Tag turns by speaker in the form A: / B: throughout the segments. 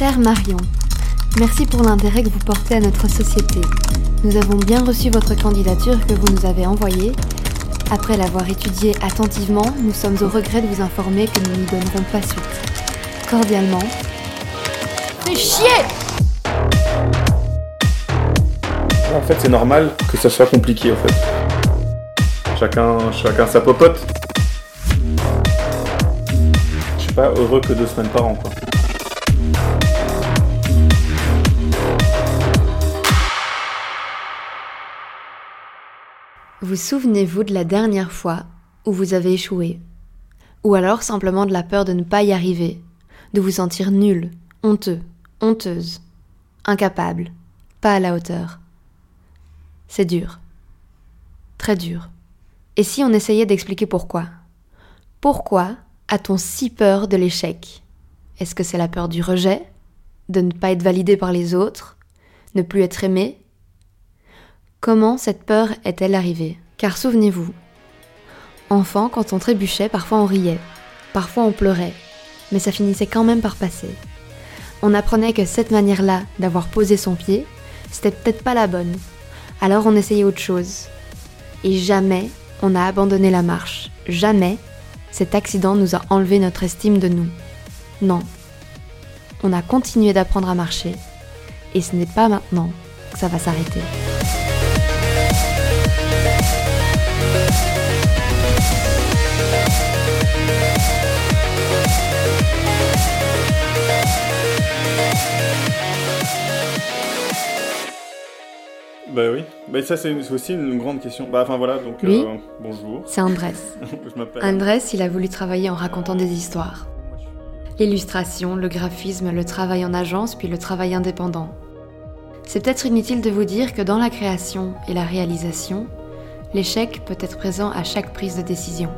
A: Cher Marion, merci pour l'intérêt que vous portez à notre société. Nous avons bien reçu votre candidature que vous nous avez envoyée. Après l'avoir étudiée attentivement, nous sommes au regret de vous informer que nous n'y donnerons pas suite. Cordialement.
B: Fais chier
C: En fait, c'est normal que ça soit compliqué, en fait. Chacun, chacun sa popote. Je suis pas heureux que deux semaines par an, quoi.
A: Vous souvenez-vous de la dernière fois où vous avez échoué? Ou alors simplement de la peur de ne pas y arriver, de vous sentir nul, honteux, honteuse, incapable, pas à la hauteur. C'est dur. Très dur. Et si on essayait d'expliquer pourquoi? Pourquoi a-t-on si peur de l'échec? Est-ce que c'est la peur du rejet De ne pas être validé par les autres Ne plus être aimé Comment cette peur est-elle arrivée? Car souvenez-vous, enfant, quand on trébuchait, parfois on riait, parfois on pleurait, mais ça finissait quand même par passer. On apprenait que cette manière-là d'avoir posé son pied, c'était peut-être pas la bonne. Alors on essayait autre chose. Et jamais on a abandonné la marche. Jamais cet accident nous a enlevé notre estime de nous. Non. On a continué d'apprendre à marcher. Et ce n'est pas maintenant que ça va s'arrêter.
C: Bah ça c'est aussi une grande question. Bah enfin voilà, donc
A: Lui,
C: euh, bonjour.
A: C'est Andrés. Andrés, il a voulu travailler en racontant des histoires. L'illustration, le graphisme, le travail en agence, puis le travail indépendant. C'est peut-être inutile de vous dire que dans la création et la réalisation, l'échec peut être présent à chaque prise de décision.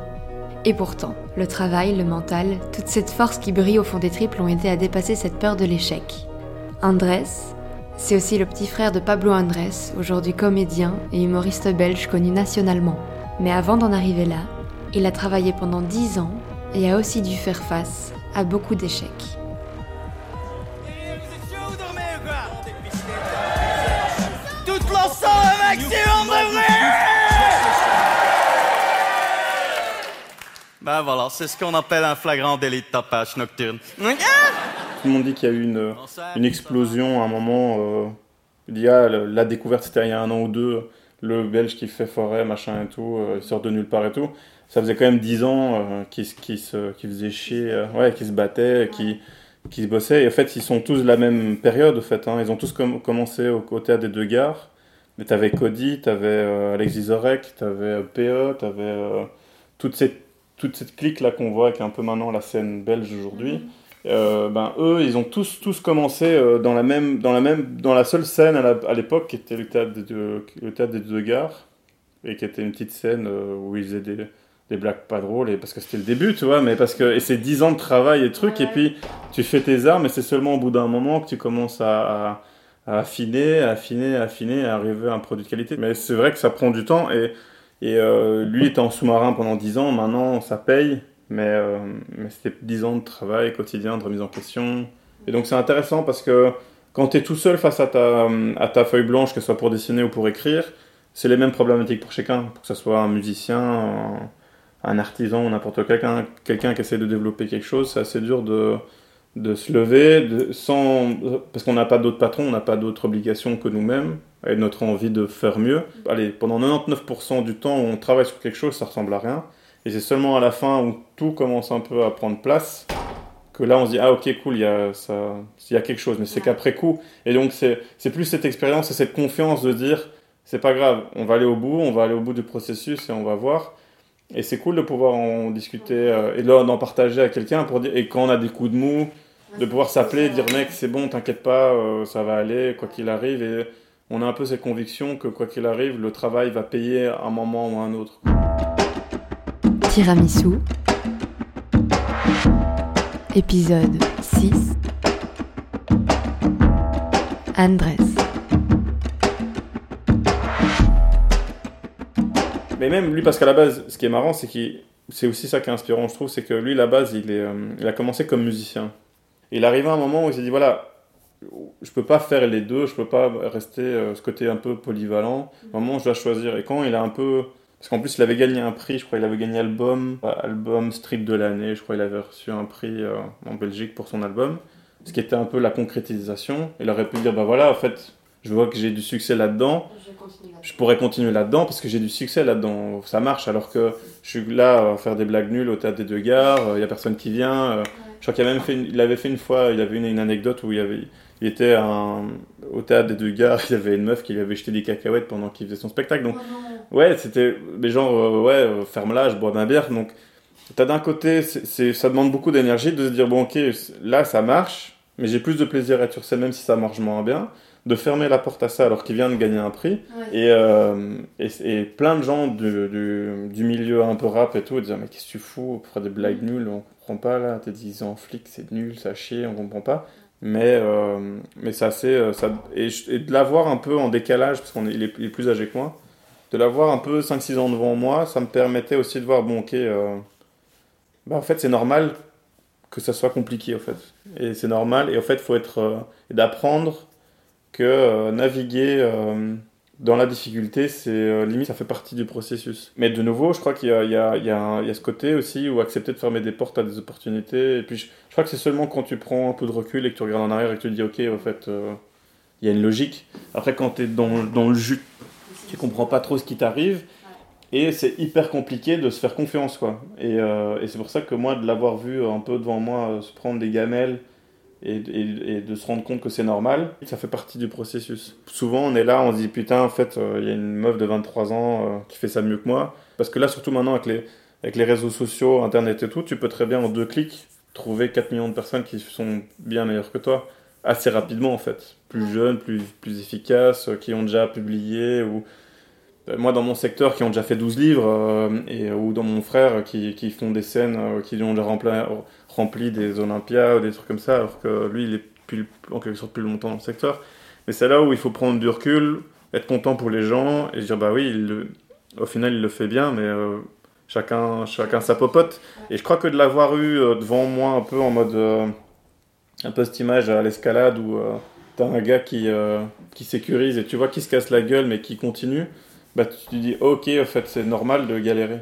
A: Et pourtant, le travail, le mental, toute cette force qui brille au fond des triples ont aidé à dépasser cette peur de l'échec. Andrés, c'est aussi le petit frère de Pablo Andrés, aujourd'hui comédien et humoriste belge connu nationalement. Mais avant d'en arriver là, il a travaillé pendant 10 ans et a aussi dû faire face à beaucoup d'échecs.
B: Toute l'ensemble un maximum de
D: Ben voilà, c'est ce qu'on appelle un flagrant délit de tapage nocturne.
C: Tout le monde dit qu'il y a eu une, une explosion à un moment. Euh, il y a la découverte, c'était il y a un an ou deux, le Belge qui fait forêt, machin et tout, euh, il sort de nulle part et tout. Ça faisait quand même 10 ans euh, qu'il qu'il se, faisait chier, ouais, qu'il se battait, qu'il qu'il se bossait. Et en fait, ils sont tous de la même période, en fait. Hein. Ils ont tous com- commencé au, théâtre des deux gares. Mais t'avais Cody, t'avais euh, Alexis Zorek, t'avais PE, t'avais euh, toute cette toute cette clique là qu'on voit qui est un peu maintenant la scène belge aujourd'hui. Euh, ben eux, ils ont tous tous commencé euh, dans la même dans la même dans la seule scène à l'époque qui était le théâtre des deux, le théâtre des deux gares et qui était une petite scène euh, où ils faisaient des des blagues pas drôles et parce que c'était le début tu vois mais parce que et c'est 10 ans de travail et trucs et puis tu fais tes armes et c'est seulement au bout d'un moment que tu commences à, à, à affiner à affiner à affiner à arriver à un produit de qualité. Mais c'est vrai que ça prend du temps et et lui était en sous-marin pendant 10 ans maintenant ça paye mais, euh, mais c'était 10 ans de travail quotidien de remise en question. Et donc c'est intéressant parce que quand tu es tout seul face à ta, feuille blanche que ce soit pour dessiner ou pour écrire c'est les mêmes problématiques pour chacun. Que ce soit un musicien un, artisan ou n'importe quelqu'un quelqu'un qui essaie de développer quelque chose c'est assez dur de se lever sans parce qu'on n'a pas d'autres patrons on n'a pas d'autres obligations que nous-mêmes et notre envie de faire mieux. Allez pendant 99% du temps on travaille sur quelque chose ça ressemble à rien et c'est seulement à la fin où tout commence un peu à prendre place que là on se dit ah ok cool il y a ça il y a quelque chose. Mais c'est qu'après coup. Et donc c'est c'est plus cette expérience et cette confiance de dire c'est pas grave on va aller au bout on va aller au bout du processus et on va voir. Et c'est cool de pouvoir en discuter euh, et là d'en partager à quelqu'un pour dire et quand on a des coups de mou de pouvoir s'appeler et dire mec c'est bon t'inquiète pas euh, ça va aller quoi qu'il arrive. Et on a un peu cette conviction que quoi qu'il arrive le travail va payer à un moment ou à un autre
A: Tiramisu. Épisode 6. Andrés.
C: Mais même lui, parce qu'à la base, ce qui est marrant, c'est qu'il, c'est aussi ça qui est inspirant, je trouve, c'est que lui, à la base, il, est, euh, il a commencé comme musicien. Il est arrivé à un moment où il s'est dit, voilà, je peux pas faire les deux, je peux pas rester euh, ce côté un peu polyvalent. Vraiment, je dois choisir. Et quand il a un peu. Parce qu'en plus, il avait gagné un prix, je crois il avait gagné album, euh, album strip de l'année, je crois il avait reçu un prix euh, en Belgique pour son album. Ce qui était un peu la concrétisation. Il aurait pu dire, bah voilà, en fait, je vois que j'ai du succès là-dedans. Je pourrais continuer là-dedans parce que j'ai du succès là-dedans. Ça marche alors que je suis là à faire des blagues nulles au théâtre des deux gares, il y a personne qui vient. Je crois qu'il même fait, il avait fait une fois, il avait une, une anecdote où il, avait, il était un, au théâtre des deux gares, il y avait une meuf qui lui avait jeté des cacahuètes pendant qu'il faisait son spectacle. Donc,
A: Oh
C: ouais, c'était des gens, euh, ouais, euh, ferme-la, je bois ma bière. Donc, t'as d'un côté, c'est, ça demande beaucoup d'énergie de se dire, bon, ok, là, ça marche, mais j'ai plus de plaisir à être sur scène, même si ça marche moins bien, de fermer la porte à ça alors qu'il vient de gagner un prix. Et, euh, et, et plein de gens du, du, du milieu un peu rap et tout disaient Mais qu'est-ce que tu fous pour faire des blagues nulles On comprend pas là, t'es 10 ans flic, c'est nul, ça chie, on comprend pas. Mais, euh, mais c'est assez. euh, Ça, et, et de l'avoir un peu en décalage, parce qu'il est, il est plus âgé que moi, de l'avoir un peu 5-6 ans devant moi, ça me permettait aussi de voir Bon, ok, euh, bah, en fait, c'est normal que ça soit compliqué, en fait. Et c'est normal, et en fait, faut être. euh, d'apprendre que euh, naviguer euh, dans la difficulté, c'est euh, limite, ça fait partie du processus. Mais de nouveau, je crois qu'il y a, y, y, y ce côté aussi où accepter de fermer des portes à des opportunités. Et puis, je, je crois que c'est seulement quand tu prends un peu de recul et que tu regardes en arrière et que tu te dis, ok, en fait, euh, il y a une logique. Après, quand tu es dans, dans le jus, tu comprends pas trop ce qui t'arrive. Et c'est hyper compliqué de se faire confiance, quoi. Et, euh, et c'est pour ça que moi, de l'avoir vu un peu devant moi se prendre des gamelles et, et- et de se rendre compte que c'est normal, ça fait partie du processus. Souvent, on est là, on se dit putain, en fait, euh, il y a une meuf de 23 ans euh, qui fait ça mieux que moi. Parce que là, surtout maintenant, avec les, avec les réseaux sociaux, Internet et tout, tu peux très bien en deux clics trouver 4 millions de personnes qui sont bien meilleures que toi. Assez rapidement, en fait. Plus jeunes, plus, plus efficaces, euh, qui ont déjà publié ou. euh, Moi, dans mon secteur, qui ont déjà fait 12 livres, et, ou dans mon frère, qui, qui font des scènes, qui ont déjà rempli, rempli des Olympias ou des trucs comme ça, alors que lui, il est plus, en quelque sorte plus longtemps dans le secteur. Mais c'est là où il faut prendre du recul, être content pour les gens et dire, bah oui, au final, il le fait bien, mais euh, chacun, chacun sa popote. Et je crois que de l'avoir eu euh, devant moi un peu en mode. euh, un peu cette image à l'escalade où t'as un gars qui, qui sécurise et tu vois qu'il se casse la gueule mais qui continue, bah tu te dis, ok, en fait, c'est normal de galérer.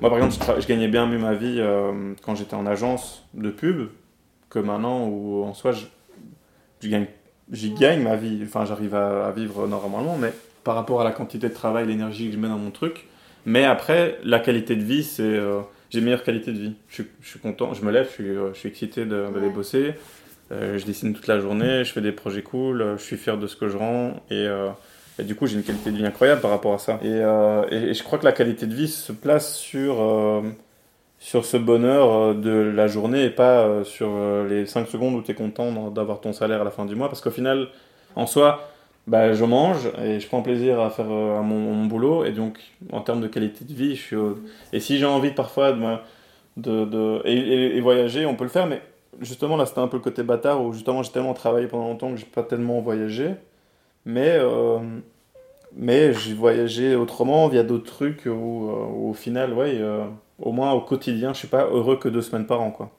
C: Moi, par exemple, je, gagnais bien mieux ma vie euh, quand j'étais en agence de pub que maintenant où en soi, gagne, j'y gagne ma vie. Enfin, j'arrive à, à vivre normalement, mais par rapport à la quantité de travail, l'énergie que je mets dans mon truc. Mais après, la qualité de vie, c'est. euh, j'ai meilleure qualité de vie. Je suis, je suis content, je me lève, je suis, euh, je suis excité d'aller
A: Ouais.
C: bosser. Euh, je dessine toute la journée, je fais des projets cool, je suis fier de ce que je rends. Et. Et du coup, j'ai une qualité de vie incroyable par rapport à ça. Et, euh, je crois que la qualité de vie se place sur, euh, sur ce bonheur euh, de la journée et pas sur les 5 secondes où tu es content d'avoir ton salaire à la fin du mois. Parce qu'au final, en soi, bah, je mange et je prends plaisir à faire mon, boulot. Et donc, en termes de qualité de vie, je suis. Et si j'ai envie parfois de, de, et- et voyager, on peut le faire, mais justement, là, c'était un peu le côté bâtard où justement j'ai tellement travaillé pendant longtemps que j'ai pas tellement voyagé. Mais, euh, mais j'ai voyagé autrement via d'autres trucs où, euh, où au final, ouais, euh, au moins au quotidien, je suis pas heureux que deux semaines par an, quoi.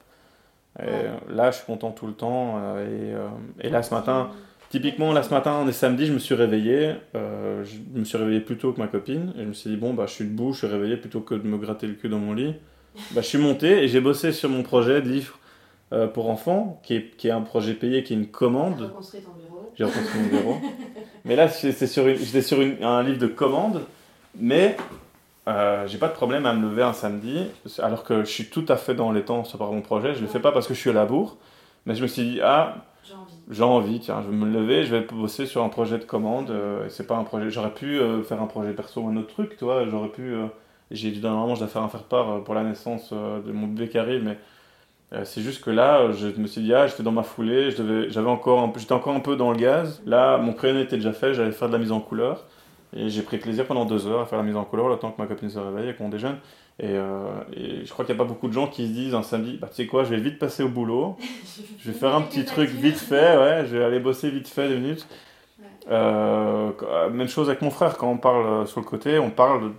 C: Et, là, je suis content tout le temps. et, et là, ce matin, typiquement, là, ce matin, on est samedi, je me suis réveillé. je me suis réveillé plus tôt que ma copine. Et je me suis dit, bon, bah, je suis debout, je suis réveillé plutôt que de me gratter le cul dans mon lit. Bah, je suis monté et j'ai bossé sur mon projet de livre euh, pour enfants, qui est, qui est un projet payé, qui est une commande.
A: Reconstruire ton bureau.
C: J'ai reconstruit mon bureau. mais là, c'est sur une- j'étais sur une- un livre de commande, mais euh, j'ai pas de problème à me lever un samedi, alors que je suis tout à fait dans les temps sur mon projet. Je le fais pas parce que je suis à la bourre, mais je me suis dit, ah,
A: J'ai envie.
C: j'ai envie, tiens, je vais me lever, je vais bosser sur un projet de commande. euh, et c'est pas un projet. J'aurais pu euh, faire un projet perso ou un autre truc, tu vois. J'aurais pu. j'ai normalement, je dois faire un faire part euh, pour la naissance de mon bébé qui arrive, mais c'est juste que là, euh, je me suis dit, ah, j'étais dans ma foulée, j'avais encore, j'étais encore un peu dans le gaz. Là, mon crayon était déjà fait, j'allais faire de la mise en couleur. Et j'ai pris plaisir pendant deux heures à faire la mise en couleur, le temps que ma copine se réveille et qu'on déjeune. Et, euh, et je crois qu'il n'y a pas beaucoup de gens qui se disent un samedi, bah, tu sais quoi, je vais vite passer au boulot. Je vais faire un petit truc vite fait, ouais, je vais aller bosser vite fait deux minutes.
A: Ouais.
C: Euh, euh, même chose avec mon frère, quand on parle euh, sur le côté, on parle,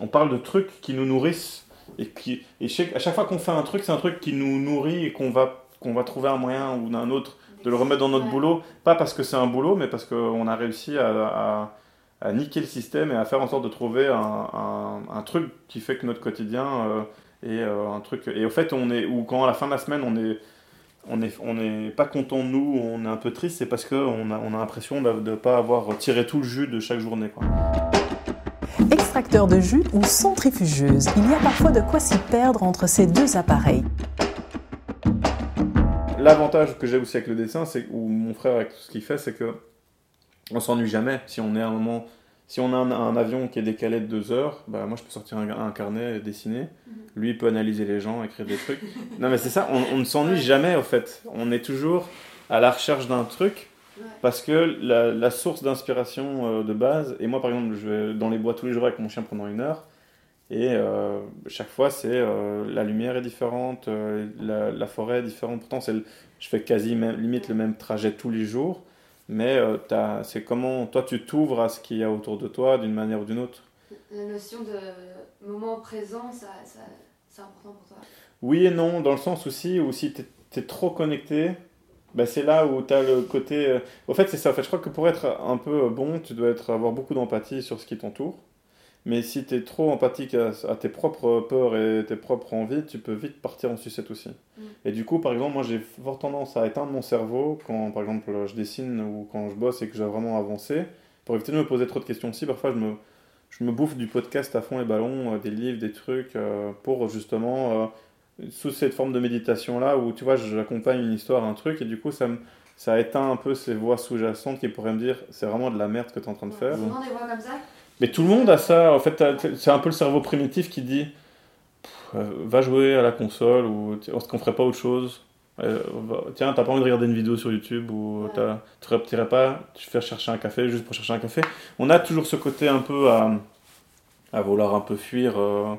C: on parle de trucs qui nous nourrissent Et, qui, et à chaque fois qu'on fait un truc, c'est un truc qui nous nourrit et qu'on va, qu'on va trouver un moyen ou un autre de le remettre dans notre boulot. Pas parce que c'est un boulot, mais parce qu'on a réussi à, à, niquer le système et à faire en sorte de trouver un, un, truc qui fait que notre quotidien est un truc. Et au fait, on est, ou quand à la fin de la semaine, on est on n'est on est pas content de nous, on est un peu triste, c'est parce qu'on a, on a l'impression de ne pas avoir tiré tout le jus de chaque journée. Quoi.
E: Extracteur de jus ou centrifugeuse, il y a parfois de quoi s'y perdre entre ces deux appareils.
C: L'avantage que j'ai aussi avec le dessin, c'est ou mon frère avec tout ce qu'il fait, c'est que on s'ennuie jamais. Si on est à un moment si on a un, avion qui est décalé de deux heures, bah moi je peux sortir un, carnet et dessiner. Mhm. Lui il peut analyser les gens, écrire des trucs. non mais c'est ça, on, ne s'ennuie jamais au fait. On est toujours à la recherche d'un truc parce que la, source d'inspiration euh, de base, et moi par exemple je vais dans les bois tous les jours avec mon chien pendant une heure, et euh, chaque fois c'est euh, la lumière est différente, la, forêt est différente. Pourtant je fais quasi limite le même trajet tous les jours mais euh, c'est comment toi tu t'ouvres à ce qu'il y a autour de toi d'une manière ou d'une autre.
A: La notion de moment présent, ça, ça, c'est important pour toi?
C: Oui et non, dans le sens aussi où si tu es, trop connecté, bah c'est là où tu as le côté... Euh, au fait, c'est ça. En fait, je crois que pour être un peu bon, tu dois être, avoir beaucoup d'empathie sur ce qui t'entoure. Mais si tu es trop empathique à, tes propres peurs et tes propres envies, tu peux vite partir en sucette aussi. Mm. Et du coup, par exemple, moi j'ai fort tendance à éteindre mon cerveau quand, par exemple, je dessine ou quand je bosse et que j'ai vraiment avancé. Pour éviter de me poser trop de questions aussi, parfois je me, je me bouffe du podcast à fond les ballons, euh, des livres, des trucs, euh, pour justement, euh, sous cette forme de méditation-là, où tu vois, j'accompagne une histoire, un truc, et du coup, ça me ça éteint un peu ces voix sous-jacentes qui pourraient me dire c'est vraiment de la merde que tu es en train de faire.
A: voix comme ça
C: mais tout le monde a ça. En fait, c'est un peu le cerveau primitif qui dit euh, va jouer à la console ou est-ce qu'on ferait pas autre chose euh, Tiens, t'as pas envie de regarder une vidéo sur YouTube ou tu t'irais pas tu fais chercher un café juste pour chercher un café. On a toujours ce côté un peu à, à vouloir un peu fuir. Euh,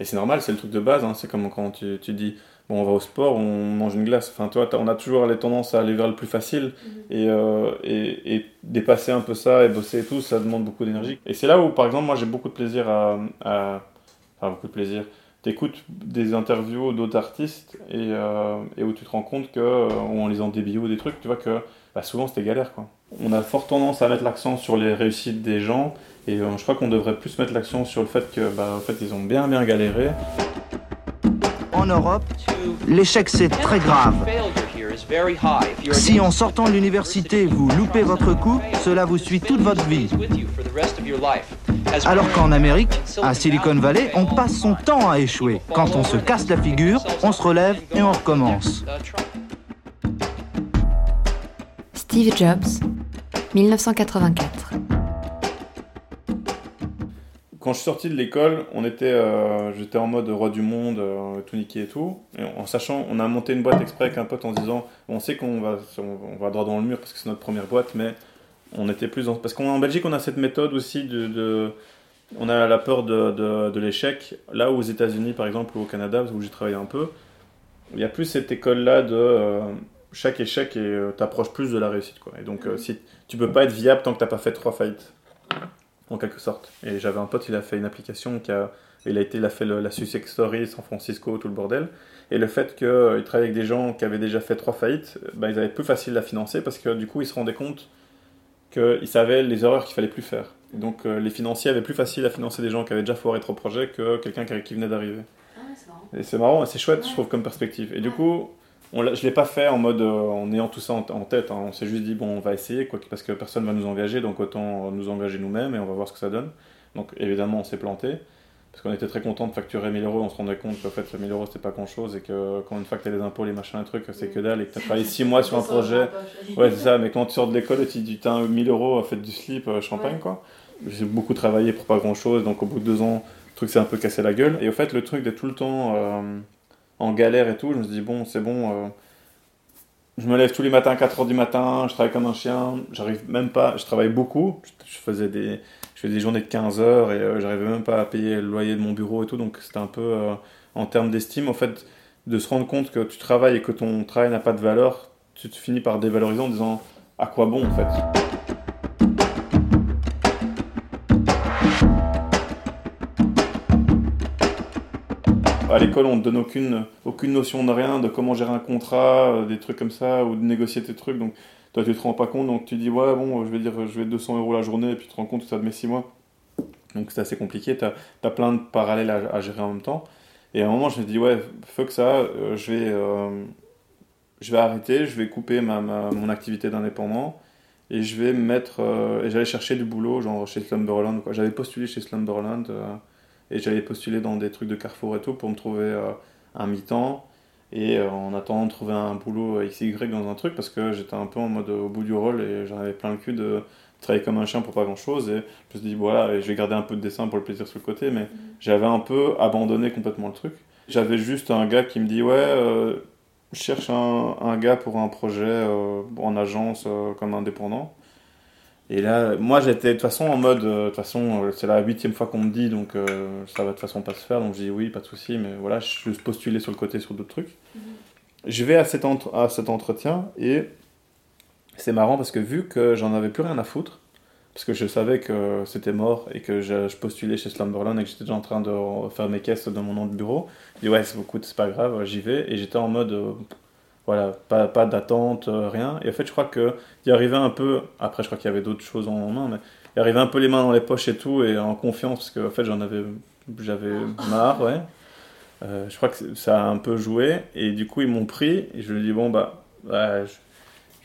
C: et c'est normal, c'est le truc de base. Hein. C'est comme quand tu, tu dis bon, on va au sport, on mange une glace. Enfin, toi, on a toujours les tendances à aller vers le plus facile mhm. euh, et, et, dépasser un peu ça et bosser et tout, ça demande beaucoup d'énergie. Et c'est là où, par exemple, moi, j'ai beaucoup de plaisir à, enfin, beaucoup de plaisir. T'écoutes des interviews d'autres artistes et, euh, et, où tu te rends compte que, euh, en lisant des bios ou des trucs, tu vois que bah, souvent c'était galère. Quoi. On a fort tendance à mettre l'accent sur les réussites des gens et je crois qu'on devrait plus mettre l'accent sur le fait que, bah, en fait, ils ont bien bien galéré
F: en Europe, l'échec c'est très grave. Si en sortant de l'université vous loupez votre coup, cela vous suit toute votre vie. Alors qu'en Amérique, à Silicon Valley, on passe son temps à échouer. Quand on se casse la figure, on se relève et on recommence.
A: Steve Jobs, 1984
C: quand je suis sorti de l'école, on était, euh, j'étais en mode roi du monde, euh, tout niqué et tout. En sachant, on a monté une boîte exprès avec un pote en disant, on sait qu'on va, on, va droit dans le mur parce que c'est notre première boîte, mais on était plus parce qu'en Belgique, on a cette méthode aussi de, on a la peur de, de, l'échec. Là où aux États-Unis, par exemple, ou au Canada, où j'ai travaillé un peu, il y a plus cette école-là de euh, chaque échec et t'approches plus de la réussite, quoi. Et donc, si tu peux pas être viable tant que t'as pas fait trois faillites en quelque sorte. Et j'avais un pote, il a fait une application qui a, il a été, il a fait la Sussex Story, San Francisco, tout le bordel. Et le fait qu'il euh, travaillait avec des gens qui avaient déjà fait trois faillites, bah, ils avaient plus facile à financer parce que du coup, ils se rendaient compte qu'ils savaient les erreurs qu'il fallait plus faire. donc, euh, les financiers avaient plus facile à financer des gens qui avaient déjà foiré trois projets que quelqu'un qui, venait d'arriver.
A: Ah, c'est marrant.
C: Et c'est marrant, c'est chouette, je trouve, comme perspective. Et du coup, on je ne l'ai pas fait en mode euh, en ayant tout ça en, tête. Hein. On s'est juste dit, bon, on va essayer, quoi, parce que personne ne va nous engager, donc autant nous engager nous-mêmes et on va voir ce que ça donne. Donc évidemment, on s'est planté, parce qu'on était très content de facturer 1000 euros. On se rendait compte qu'en fait, 1000 euros, c'était pas grand-chose et que quand une fois que tu as les impôts, les machins, les trucs, c'est que dalle et que tu as travaillé 6 mois sur un projet. Ouais, c'est ça, mais quand tu sors de l'école et tu dis, as 1000 euros, fait du slip, euh, champagne, quoi. J'ai beaucoup travaillé pour pas grand-chose, donc au bout de deux ans, le truc s'est un peu cassé la gueule. Et au fait, le truc d'être tout le temps. Euh, en galère et tout, je me suis dit, bon, c'est bon, euh, je me lève tous les matins à 4h du matin, je travaille comme un chien, j'arrive même pas, je travaille beaucoup, je faisais des, je faisais des journées de 15 heures et euh, j'arrivais même pas à payer le loyer de mon bureau et tout, donc c'était un peu, euh, en termes d'estime, en fait, de se rendre compte que tu travailles et que ton travail n'a pas de valeur, tu te finis par dévaloriser en disant, à quoi bon en fait? À l'école, on te donne aucune, aucune notion de rien, de comment gérer un contrat, euh, des trucs comme ça, ou de négocier tes trucs. Donc, toi, tu te rends pas compte, donc tu dis, ouais, bon, je vais dire, je vais 200 euros la journée, et puis tu te rends compte que ça te met 6 mois. Donc, c'est assez compliqué. Tu as, plein de parallèles à, gérer en même temps. Et à un moment, je me dis, ouais, fuck ça, euh, je, vais, euh, je vais arrêter, je vais couper ma, mon activité d'indépendant et je vais me mettre et j'allais chercher du boulot genre chez Slumberland j'avais postulé chez Slumberland et j'allais postuler dans des trucs de Carrefour et tout pour me trouver un mi-temps. Et en attendant de trouver un boulot XY dans un truc parce que j'étais un peu en mode au bout du rôle et j'en avais plein le cul de travailler comme un chien pour pas grand chose et je me suis dit voilà je vais garder un peu de dessin pour le plaisir sur le côté mais mhm. j'avais un peu abandonné complètement le truc. J'avais juste un gars qui me dit ouais euh, je cherche un, un, gars pour un projet euh, en agence euh, comme indépendant et là moi j'étais de toute façon en mode de toute façon c'est la huitième fois qu'on me dit donc ça va de toute façon pas se faire donc je dis oui pas de souci mais voilà je suis postulé sur le côté sur d'autres trucs mhm. je vais à cet, à cet entretien et c'est marrant parce que vu que j'en avais plus rien à foutre, parce que je savais que c'était mort et que je, postulais chez Slumberland et que j'étais déjà en train de faire mes caisses dans mon nom de bureau, je dis ouais, c'est beaucoup, c'est pas grave, j'y vais. Et j'étais en mode, euh, voilà, pas, pas d'attente, euh, rien. Et en fait, je crois qu'il arrivait un peu, après, je crois qu'il y avait d'autres choses en main, mais il arrivait un peu les mains dans les poches et tout, et en confiance, parce qu'en en fait, j'en avais, j'avais marre, ouais. Euh, je crois que ça a un peu joué, et du coup, ils m'ont pris, et je lui ai dit, bon, bah, ouais,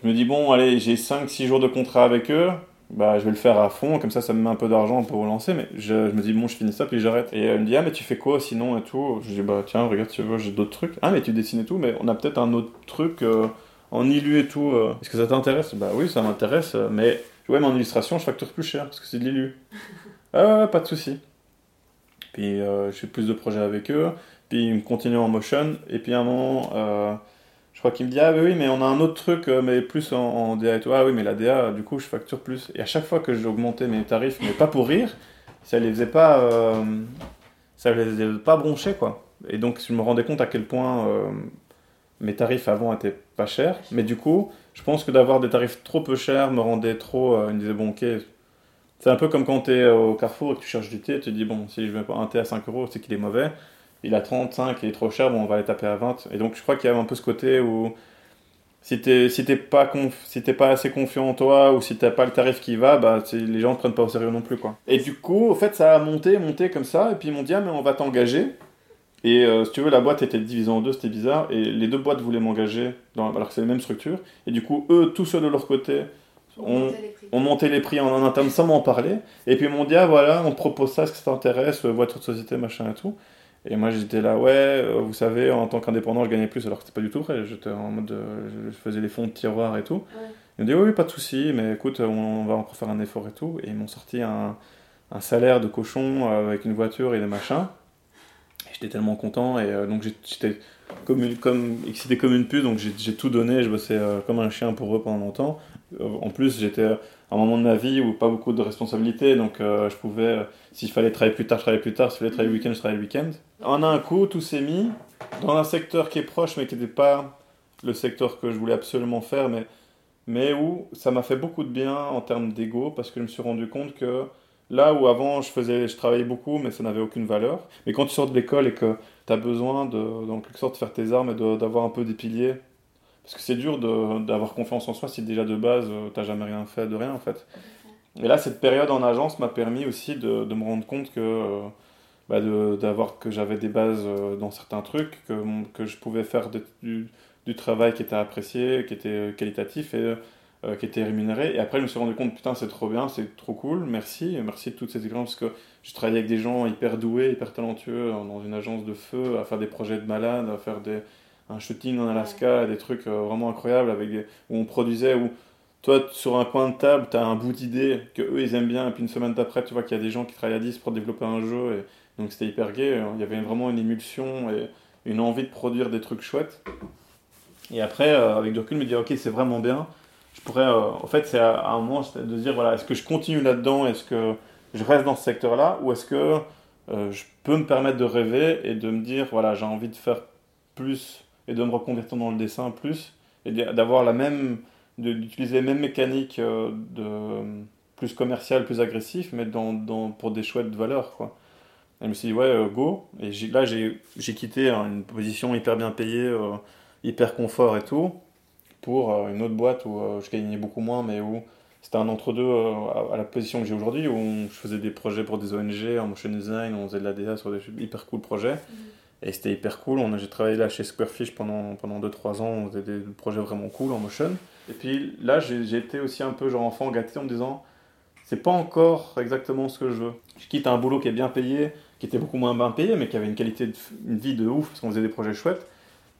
C: je me dis, bon, allez, j'ai 5-6 jours de contrat avec eux, bah, je vais le faire à fond, comme ça, ça me met un peu d'argent pour relancer, mais je, me dis, bon, je finis ça, puis j'arrête. Et elle me dit, ah, mais tu fais quoi sinon et tout? Je dis, bah, tiens, regarde, tu veux, j'ai d'autres trucs. Ah, mais tu dessines et tout, mais on a peut-être un autre truc euh, en illu et tout. Euh. Est-ce que ça t'intéresse? Bah oui, ça m'intéresse, euh, mais ouais, mais en illustration, je facture plus cher, parce que c'est de l'illu. ah, ouais, pas de souci. Puis je fais plus de projets avec eux, puis ils me continuent en motion, et puis à un moment crois qu'il me dit Ah, oui, mais on a un autre truc, euh, mais plus en, DA et tout. Ah, oui, mais la DA, du coup, je facture plus. Et à chaque fois que j'augmentais mes tarifs, mais pas pour rire, ça les faisait pas. Euh, ça les faisait pas broncher, quoi. Et donc, je me rendais compte à quel point euh, mes tarifs avant étaient pas chers. Mais du coup, je pense que d'avoir des tarifs trop peu chers me rendait trop. il me disait Bon, ok. C'est un peu comme quand tu es au carrefour et que tu cherches du thé, tu te dis Bon, si je mets un thé à 5 euros, c'est qu'il est mauvais il a 35, il est trop cher, bon, on va les taper à 20. Et donc, je crois qu'il y a un peu ce côté où si t'es si pas si pas assez confiant en toi ou si t'as pas le tarif qui va, bah les gens ne prennent pas au sérieux non plus quoi. Et du coup, au fait, ça a monté, monté comme ça, et puis ils m'ont dit ah mais on va t'engager. Et euh, si tu veux, la boîte était divisée en deux, c'était bizarre, et les deux boîtes voulaient m'engager, alors que c'est la même structure. Et du coup, eux, tous seuls de leur côté, ont, monté les prix en, en interne sans m'en parler. Et puis ils m'ont dit ah voilà, on te propose ça, est-ce que ça t'intéresse, voiture de société, machin et tout. Et moi j'étais là, ouais, euh, vous savez, en tant qu'indépendant, je gagnais plus, alors que c'était pas du tout vrai. J'étais en mode, euh, je faisais les fonds de tiroir et tout. Ils m'ont dit, oui, pas de souci, mais écoute, on, va encore faire un effort et tout. Et ils m'ont sorti un, un, salaire de cochon euh, avec une voiture et des machins. Et j'étais tellement content, et donc j'étais comme, comme, excité comme une puce, donc j'ai tout donné, je bossais comme un chien pour eux pendant longtemps. En plus, j'étais un moment de ma vie où pas beaucoup de responsabilités, donc je pouvais, s'il fallait travailler plus tard, je travaillais plus tard, s'il fallait travailler le week-end, je travaillais le week-end. En un coup, tout s'est mis dans un secteur qui est proche, mais qui n'était pas le secteur que je voulais absolument faire, mais, mais où ça m'a fait beaucoup de bien en termes d'ego, parce que je me suis rendu compte que là où avant je, faisais, je travaillais beaucoup, mais ça n'avait aucune valeur, mais quand tu sors de l'école et que tu as besoin de, en quelque sorte, de faire tes armes et d'avoir un peu des piliers, parce que c'est dur d'avoir confiance en soi si déjà de base tu n'as jamais rien fait de rien en fait. Et là, cette période en agence m'a permis aussi de, de, me rendre compte que euh, bah d'avoir que j'avais des bases euh, dans certains trucs, que, que je pouvais faire du, du, travail qui était apprécié, qui était qualitatif et euh, qui était rémunéré. Et après, je me suis rendu compte, putain, c'est trop bien, c'est trop cool, merci, merci de toutes ces expériences, parce que je travaillais avec des gens hyper doués, hyper talentueux, dans une agence de feu, à faire des projets de malades, à faire des, un shooting en Alaska, des trucs euh, vraiment incroyables, avec où on produisait, où toi, sur un coin de table, tu as un bout d'idée que eux ils aiment bien, et puis une semaine d'après, tu vois qu'il y a des gens qui travaillent à 10 pour développer un jeu, et donc c'était hyper gay, hein. il y avait vraiment une émulsion et une envie de produire des trucs chouettes. Et après, euh, avec du recul, me dire, ok, c'est vraiment bien. Je pourrais, euh, en fait, c'est à, un moment de dire, voilà, est-ce que je continue là-dedans, est-ce que je reste dans ce secteur-là, ou est-ce que euh, je peux me permettre de rêver et de me dire, voilà, j'ai envie de faire plus et de me reconvertir dans le dessin plus, et d'avoir la même, d'utiliser les mêmes mécaniques de plus commerciales, plus agressif, mais dans, pour des chouettes valeurs, quoi. Et je me suis dit, ouais, euh, go. Et là, j'ai quitté hein, une position hyper bien payée, euh, hyper confort et tout, pour euh, une autre boîte où euh, je gagnais beaucoup moins, mais où c'était un entre-deux euh, à, la position que j'ai aujourd'hui, où je faisais des projets pour des ONG, en motion design, on faisait de la DA sur des hyper cool projets. Et c'était hyper cool. J'ai travaillé là chez Squarefish pendant, pendant 2-3 ans, on faisait des projets vraiment cool en motion. Et puis là, j'ai été aussi un peu genre enfant gâté en me disant, c'est pas encore exactement ce que je veux. Je quitte un boulot qui est bien payé, qui était beaucoup moins bien payé, mais qui avait une qualité de une vie de ouf, parce qu'on faisait des projets chouettes,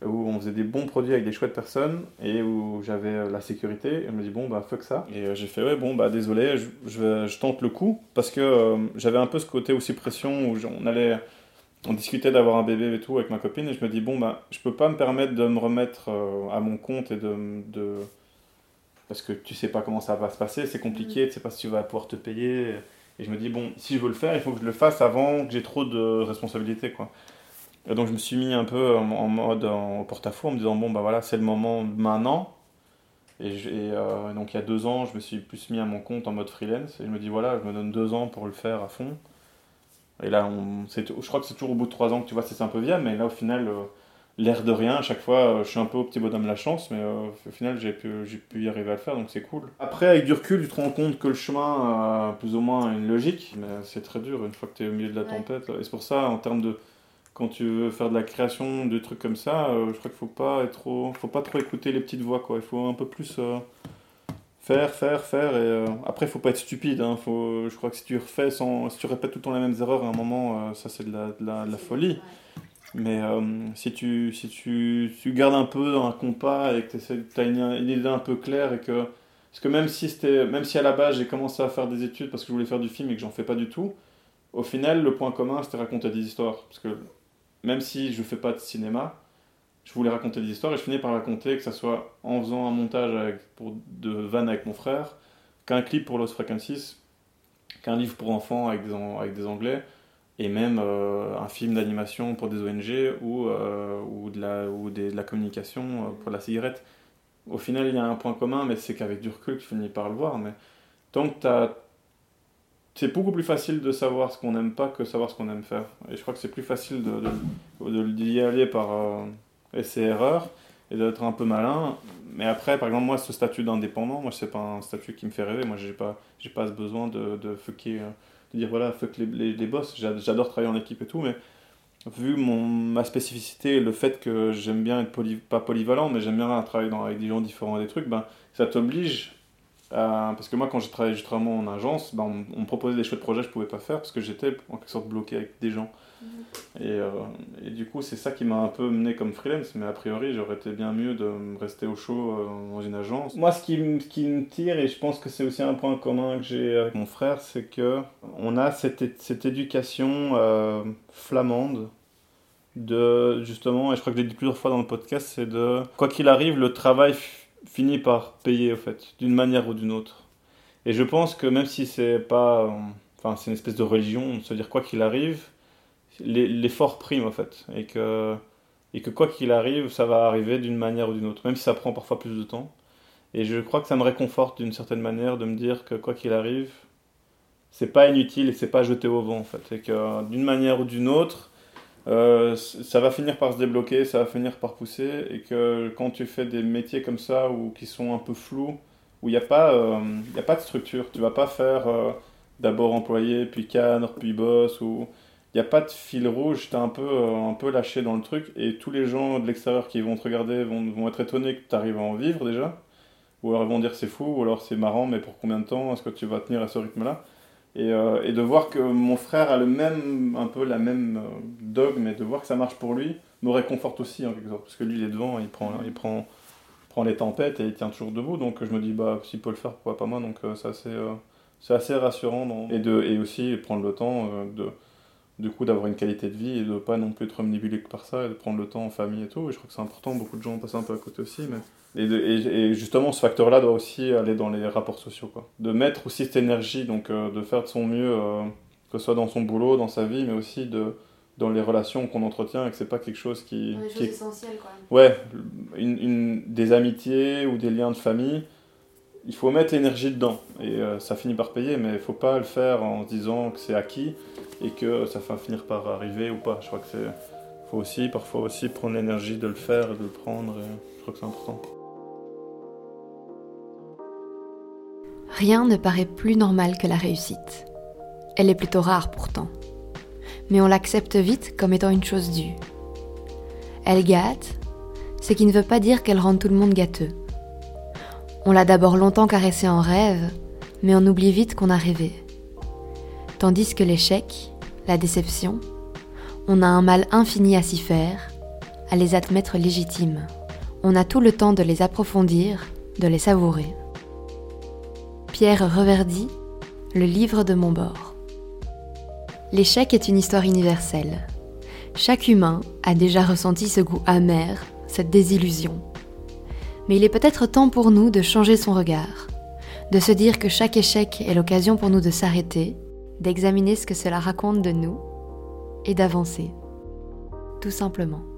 C: où on faisait des bons produits avec des chouettes personnes, et où j'avais euh, la sécurité. Et je me dis, bon, bah fuck ça. Et euh, j'ai fait, ouais, bon, bah désolé, je, je, tente le coup, parce que euh, j'avais un peu ce côté aussi pression, où on allait... On discutait d'avoir un bébé et tout avec ma copine, et je me dis, bon, bah, je peux pas me permettre de me remettre euh, à mon compte et de, de, parce que tu sais pas comment ça va se passer, c'est compliqué, tu sais pas si tu vas pouvoir te payer. Et je me dis, bon, si je veux le faire, il faut que je le fasse avant que j'ai trop de responsabilités, quoi. Et donc je me suis mis un peu en, en mode en porte-à-faux en me disant, bon, bah voilà, c'est le moment maintenant. Et, je- et, euh, donc il y a deux ans, je me suis plus mis à mon compte en mode freelance. Et je me dis, voilà, je me donne deux ans pour le faire à fond. Et là, on, c'est- je crois que c'est toujours au bout de trois ans que tu vois si c'est un peu viable, mais là, au final, euh, l'air de rien, à chaque fois, euh, je suis un peu au petit bonhomme la chance, mais euh, au final, j'ai pu, j'ai pu y arriver à le faire, donc c'est cool. Après, avec du recul, tu te rends compte que le chemin a plus ou moins une logique, mais c'est très dur une fois que tu es au milieu de la
A: Ouais.
C: tempête. Et c'est pour ça, en termes de. Quand tu veux faire de la création, de trucs comme ça, je crois qu'il faut pas être trop, faut pas trop écouter les petites voix, quoi. Il faut un peu plus faire, faire, faire. Et euh, après, faut pas être stupide. Hein. Faut, je crois que si tu refais sans, si tu répètes tout le temps les mêmes erreurs, à un moment, euh, ça c'est de la, de la, de la folie. Mais euh, si, tu, si tu, tu gardes un peu un compas et que tu as une, une idée un peu claire et que. Parce que même si, même si à la base j'ai commencé à faire des études parce que je voulais faire du film et que j'en fais pas du tout, au final le point commun c'était raconter des histoires. Parce que même si je fais pas de cinéma, je voulais raconter des histoires et je finis par raconter que ce soit en faisant un montage pour, de vannes avec mon frère, qu'un clip pour Lost Frequencies, qu'un livre pour enfants avec des, anglais et même euh, un film d'animation pour des ONG ou, euh, ou, de, la, ou de la communication euh, pour la cigarette. Au final, il y a un point commun, mais c'est qu'avec du recul, tu finis par le voir. Mais tant que. C'est beaucoup plus facile de savoir ce qu'on n'aime pas que savoir ce qu'on aime faire. Et je crois que c'est plus facile de, de, d'y aller par essai-erreur et d'être un peu malin. Mais après, par exemple, moi, ce statut d'indépendant, moi, c'est pas un statut qui me fait rêver. Moi, j'ai pas, j'ai pas ce besoin de, de fucker, euh, de dire voilà, fuck les, les, boss. J'a- J'adore travailler en équipe et tout, mais vu mon, ma spécificité, le fait que j'aime bien être pas polyvalent, mais j'aime bien travailler dans, avec des gens différents et des trucs, ben, ça t'oblige à- Parce que moi, quand j'ai travaillé justement en agence, ben, on, on me proposait des chouettes projets que je pouvais pas faire parce que j'étais en quelque sorte bloqué avec des gens. Et, euh, et du coup, c'est ça qui m'a un peu mené comme freelance, mais a priori, j'aurais été bien mieux de rester au chaud euh, dans une agence. Moi, ce qui, ce qui me tire, et je pense que c'est aussi un point commun que j'ai avec mon frère, c'est que on a cette, cette éducation euh, flamande de justement, et je crois que je l'ai dit plusieurs fois dans le podcast, c'est de quoi qu'il arrive, le travail finit par payer, au fait, d'une manière ou d'une autre. Et je pense que même si c'est pas. Enfin, c'est une espèce de religion, de se dire quoi qu'il arrive, l'e- l'effort prime, en fait. Et que, et que quoi qu'il arrive, ça va arriver d'une manière ou d'une autre, même si ça prend parfois plus de temps. Et je crois que ça me réconforte d'une certaine manière de me dire que quoi qu'il arrive, c'est pas inutile et c'est pas jeté au vent, en fait. Et que d'une manière ou d'une autre, euh, ça va finir par se débloquer, ça va finir par pousser, et que quand tu fais des métiers comme ça, ou qui sont un peu flous, où il n'y a, pas, euh, y a pas de structure, tu vas pas faire euh, d'abord employé, puis cadre, puis boss, ou il n'y a pas de fil rouge, tu es un peu, un peu lâché dans le truc, et tous les gens de l'extérieur qui vont te regarder vont, vont être étonnés que tu arrives à en vivre déjà, ou alors ils vont dire c'est fou, ou alors c'est marrant, mais pour combien de temps est-ce que tu vas tenir à ce rythme-là? Et, euh, et de voir que mon frère a le même, un peu la même euh, dogme, et de voir que ça marche pour lui, me réconforte aussi en quelque sorte. Parce que lui, il est devant, il prend, il prend, prend les tempêtes et il tient toujours debout. Donc je me dis, bah, s'il peut le faire, pourquoi pas moi Donc euh, c'est assez, euh, assez rassurant. Et, de, et aussi prendre le temps de, du coup, d'avoir une qualité de vie et de pas non plus être omnibulé que par ça, et de prendre le temps en famille et tout. Et je crois que c'est important, beaucoup de gens passent un peu à côté aussi. Mais... Et, de- et, et justement, ce facteur-là doit aussi aller dans les rapports sociaux. Quoi. De mettre aussi cette énergie, donc euh, de faire de son mieux, euh, que ce soit dans son boulot, dans sa vie, mais aussi de, dans les relations qu'on entretient et que c'est pas quelque chose qui, qui
A: choses
C: est
A: essentielles, quoi.
C: Ouais, une, une- des amitiés ou des liens de famille, il faut mettre l'énergie dedans. Et euh, ça finit par payer, mais il faut pas le faire en se disant que c'est acquis et que ça va finir par arriver ou pas. Je crois que c'est. faut aussi, parfois aussi, prendre l'énergie de le faire et de le prendre. je crois que c'est important.
A: Rien ne paraît plus normal que la réussite. Elle est plutôt rare pourtant. Mais on l'accepte vite comme étant une chose due. Elle gâte, ce qui ne veut pas dire qu'elle rend tout le monde gâteux. On l'a d'abord longtemps caressée en rêve, mais on oublie vite qu'on a rêvé. Tandis que l'échec, la déception, on a un mal infini à s'y faire, à les admettre légitimes. On a tout le temps de les approfondir, de les savourer. Pierre Reverdy, Le livre de Montbord. L'échec est une histoire universelle. Chaque humain a déjà ressenti ce goût amer, cette désillusion mais il est peut-être temps pour nous de changer son regard, de se dire que chaque échec est l'occasion pour nous de s'arrêter, d'examiner ce que cela raconte de nous et d'avancer. Tout simplement.